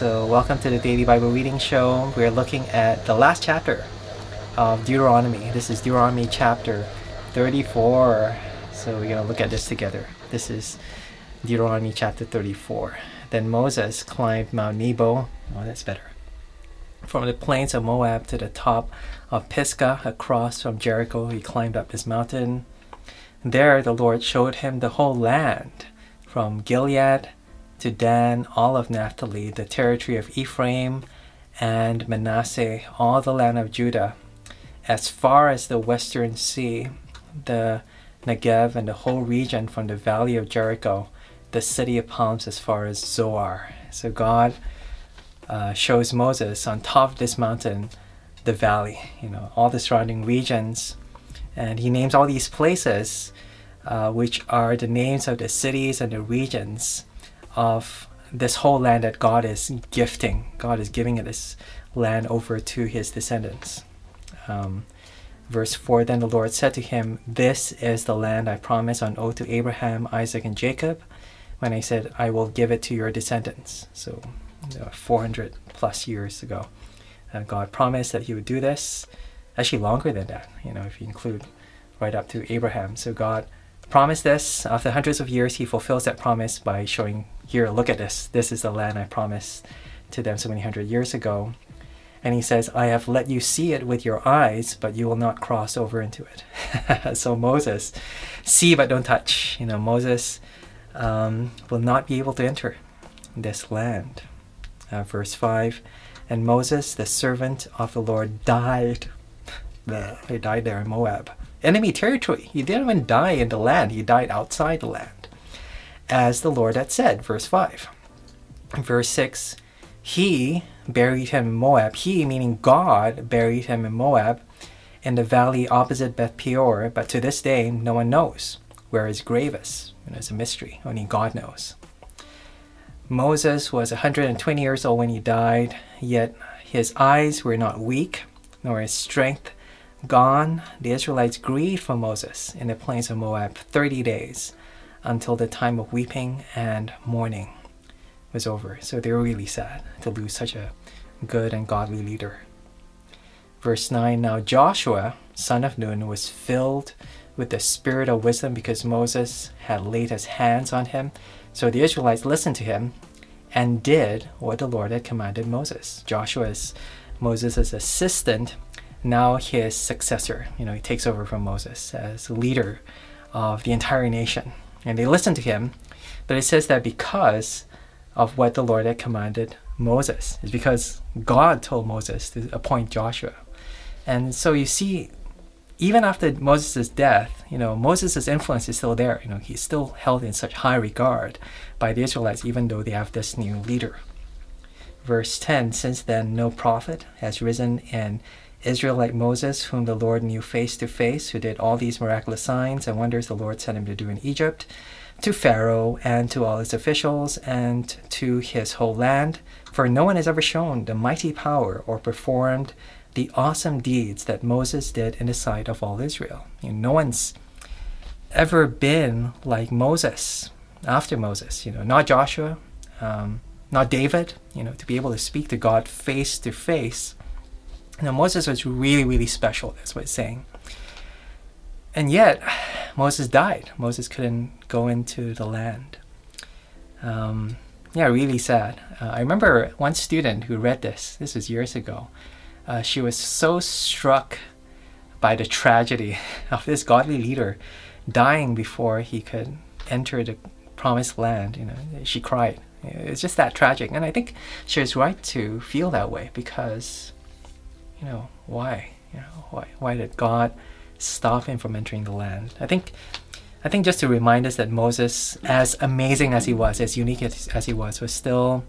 So, welcome to the Daily Bible Reading Show. We're looking at the last chapter of Deuteronomy. This is Deuteronomy chapter 34. So, we're going to look at this together. This is Deuteronomy chapter 34. Then Moses climbed Mount Nebo. Oh, that's better. From the plains of Moab to the top of Pisgah, across from Jericho, he climbed up this mountain. There, the Lord showed him the whole land, from Gilead to Dan, all of Naphtali, the territory of Ephraim and Manasseh, all the land of Judah, as far as the western sea, the Negev, and the whole region from the valley of Jericho, the city of palms, as far as Zoar. So God uh, shows Moses on top of this mountain the valley, you know, all the surrounding regions, and he names all these places, uh, which are the names of the cities and the regions of this whole land that God is gifting. God is giving this land over to his descendants. Um, verse 4 Then the Lord said to him, This is the land I promised on oath to Abraham, Isaac, and Jacob when I said, I will give it to your descendants. So, uh, 400 plus years ago. Uh, God promised that he would do this. Actually, longer than that, you know, if you include right up to Abraham. So, God promised this. After hundreds of years, he fulfills that promise by showing, here, look at this. This is the land I promised to them so many hundred years ago. And he says, I have let you see it with your eyes, but you will not cross over into it. so Moses, see but don't touch. You know, Moses um, will not be able to enter this land. Uh, verse 5 And Moses, the servant of the Lord, died. he died there in Moab enemy territory. He didn't even die in the land, he died outside the land. As the Lord had said, verse 5. Verse 6 He buried him in Moab. He, meaning God, buried him in Moab in the valley opposite Beth Peor, but to this day no one knows where his grave is. It's a mystery, only God knows. Moses was 120 years old when he died, yet his eyes were not weak, nor his strength gone, the Israelites grieved for Moses in the plains of Moab 30 days until the time of weeping and mourning was over. So they were really sad to lose such a good and godly leader. Verse 9 Now Joshua, son of Nun, was filled with the spirit of wisdom because Moses had laid his hands on him. So the Israelites listened to him and did what the Lord had commanded Moses. Joshua is Moses' assistant now his successor, you know, he takes over from Moses as leader of the entire nation. And they listen to him, but it says that because of what the Lord had commanded Moses, is because God told Moses to appoint Joshua. And so you see, even after Moses' death, you know, Moses' influence is still there. You know, he's still held in such high regard by the Israelites, even though they have this new leader. Verse 10 Since then, no prophet has risen in Israel like Moses, whom the Lord knew face to face, who did all these miraculous signs and wonders the Lord sent him to do in Egypt, to Pharaoh and to all his officials and to his whole land. For no one has ever shown the mighty power or performed the awesome deeds that Moses did in the sight of all Israel. You know, no one's ever been like Moses after Moses. You know, not Joshua, um, not David. You know, to be able to speak to God face to face now, Moses was really, really special, that's what it's saying. And yet, Moses died. Moses couldn't go into the land. Um, yeah, really sad. Uh, I remember one student who read this, this was years ago. Uh, she was so struck by the tragedy of this godly leader dying before he could enter the promised land. You know, she cried. It's just that tragic. And I think she was right to feel that way because you know, why? You know, why, why did God stop him from entering the land? I think, I think just to remind us that Moses, as amazing as he was, as unique as, as he was, was still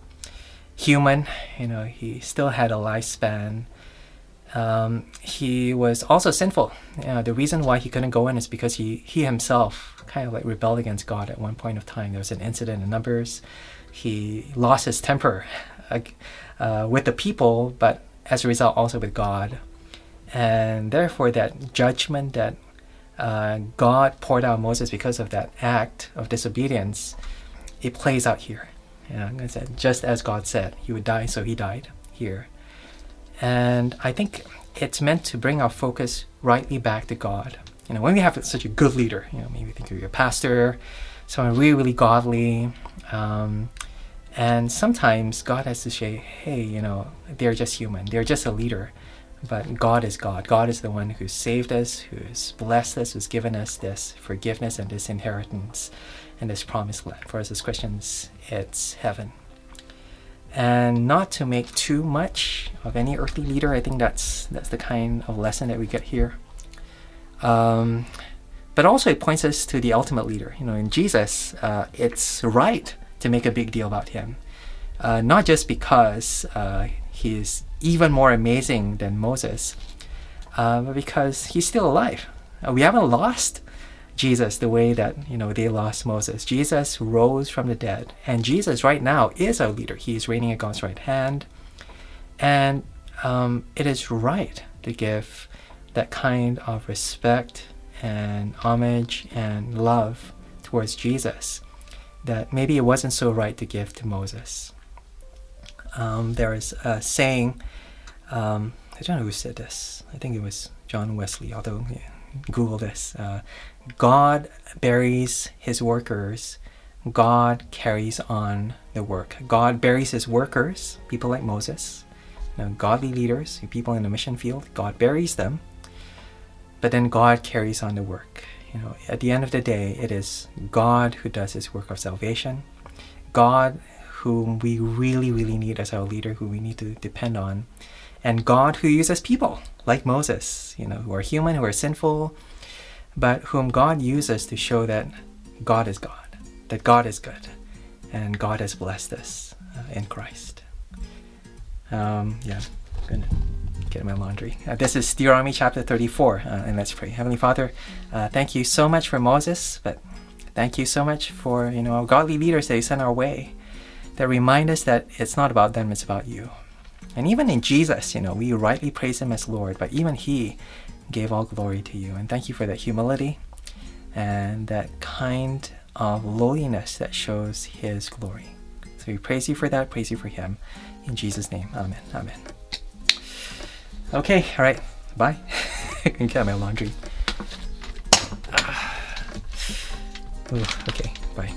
human. You know, he still had a lifespan. Um, he was also sinful. You know, the reason why he couldn't go in is because he, he himself kind of like rebelled against God at one point of time. There was an incident in Numbers. He lost his temper uh, with the people, but as a result also with God. And therefore, that judgment that uh, God poured out on Moses because of that act of disobedience, it plays out here. Yeah, I said, just as God said, he would die, so he died here. And I think it's meant to bring our focus rightly back to God. You know, when we have such a good leader, you know, maybe think of your pastor, someone really, really godly, um, and sometimes God has to say, hey, you know, they're just human, they're just a leader. But God is God. God is the one who saved us, who's blessed us, who's given us this forgiveness and this inheritance and this promised land. For us as Christians, it's heaven. And not to make too much of any earthly leader, I think that's that's the kind of lesson that we get here. Um, but also, it points us to the ultimate leader. You know, in Jesus, uh, it's right to make a big deal about him, uh, not just because uh, he's even more amazing than Moses, uh, but because he's still alive. Uh, we haven't lost Jesus the way that you know they lost Moses. Jesus rose from the dead, and Jesus right now is our leader. He is reigning at God's right hand, and um, it is right to give that kind of respect and homage and love towards Jesus that maybe it wasn't so right to give to Moses. Um, there is a saying, um, I don't know who said this, I think it was John Wesley, although yeah, Google this. Uh, God buries his workers, God carries on the work. God buries his workers, people like Moses, you know, godly leaders, people in the mission field, God buries them but then God carries on the work. You know, at the end of the day, it is God who does His work of salvation. God, whom we really, really need as our leader, who we need to depend on, and God who uses people like Moses, you know, who are human, who are sinful, but whom God uses to show that God is God, that God is good, and God has blessed us uh, in Christ. Um, yeah, good get my laundry. Uh, this is Deuteronomy chapter 34, uh, and let's pray. Heavenly Father, uh, thank you so much for Moses, but thank you so much for you know godly leaders that you send our way, that remind us that it's not about them, it's about you. And even in Jesus, you know, we rightly praise him as Lord, but even he gave all glory to you. And thank you for that humility and that kind of lowliness that shows his glory. So we praise you for that, praise you for him. In Jesus' name, amen. Amen. Okay, all right. Bye. I can get my laundry. Ooh, okay, bye.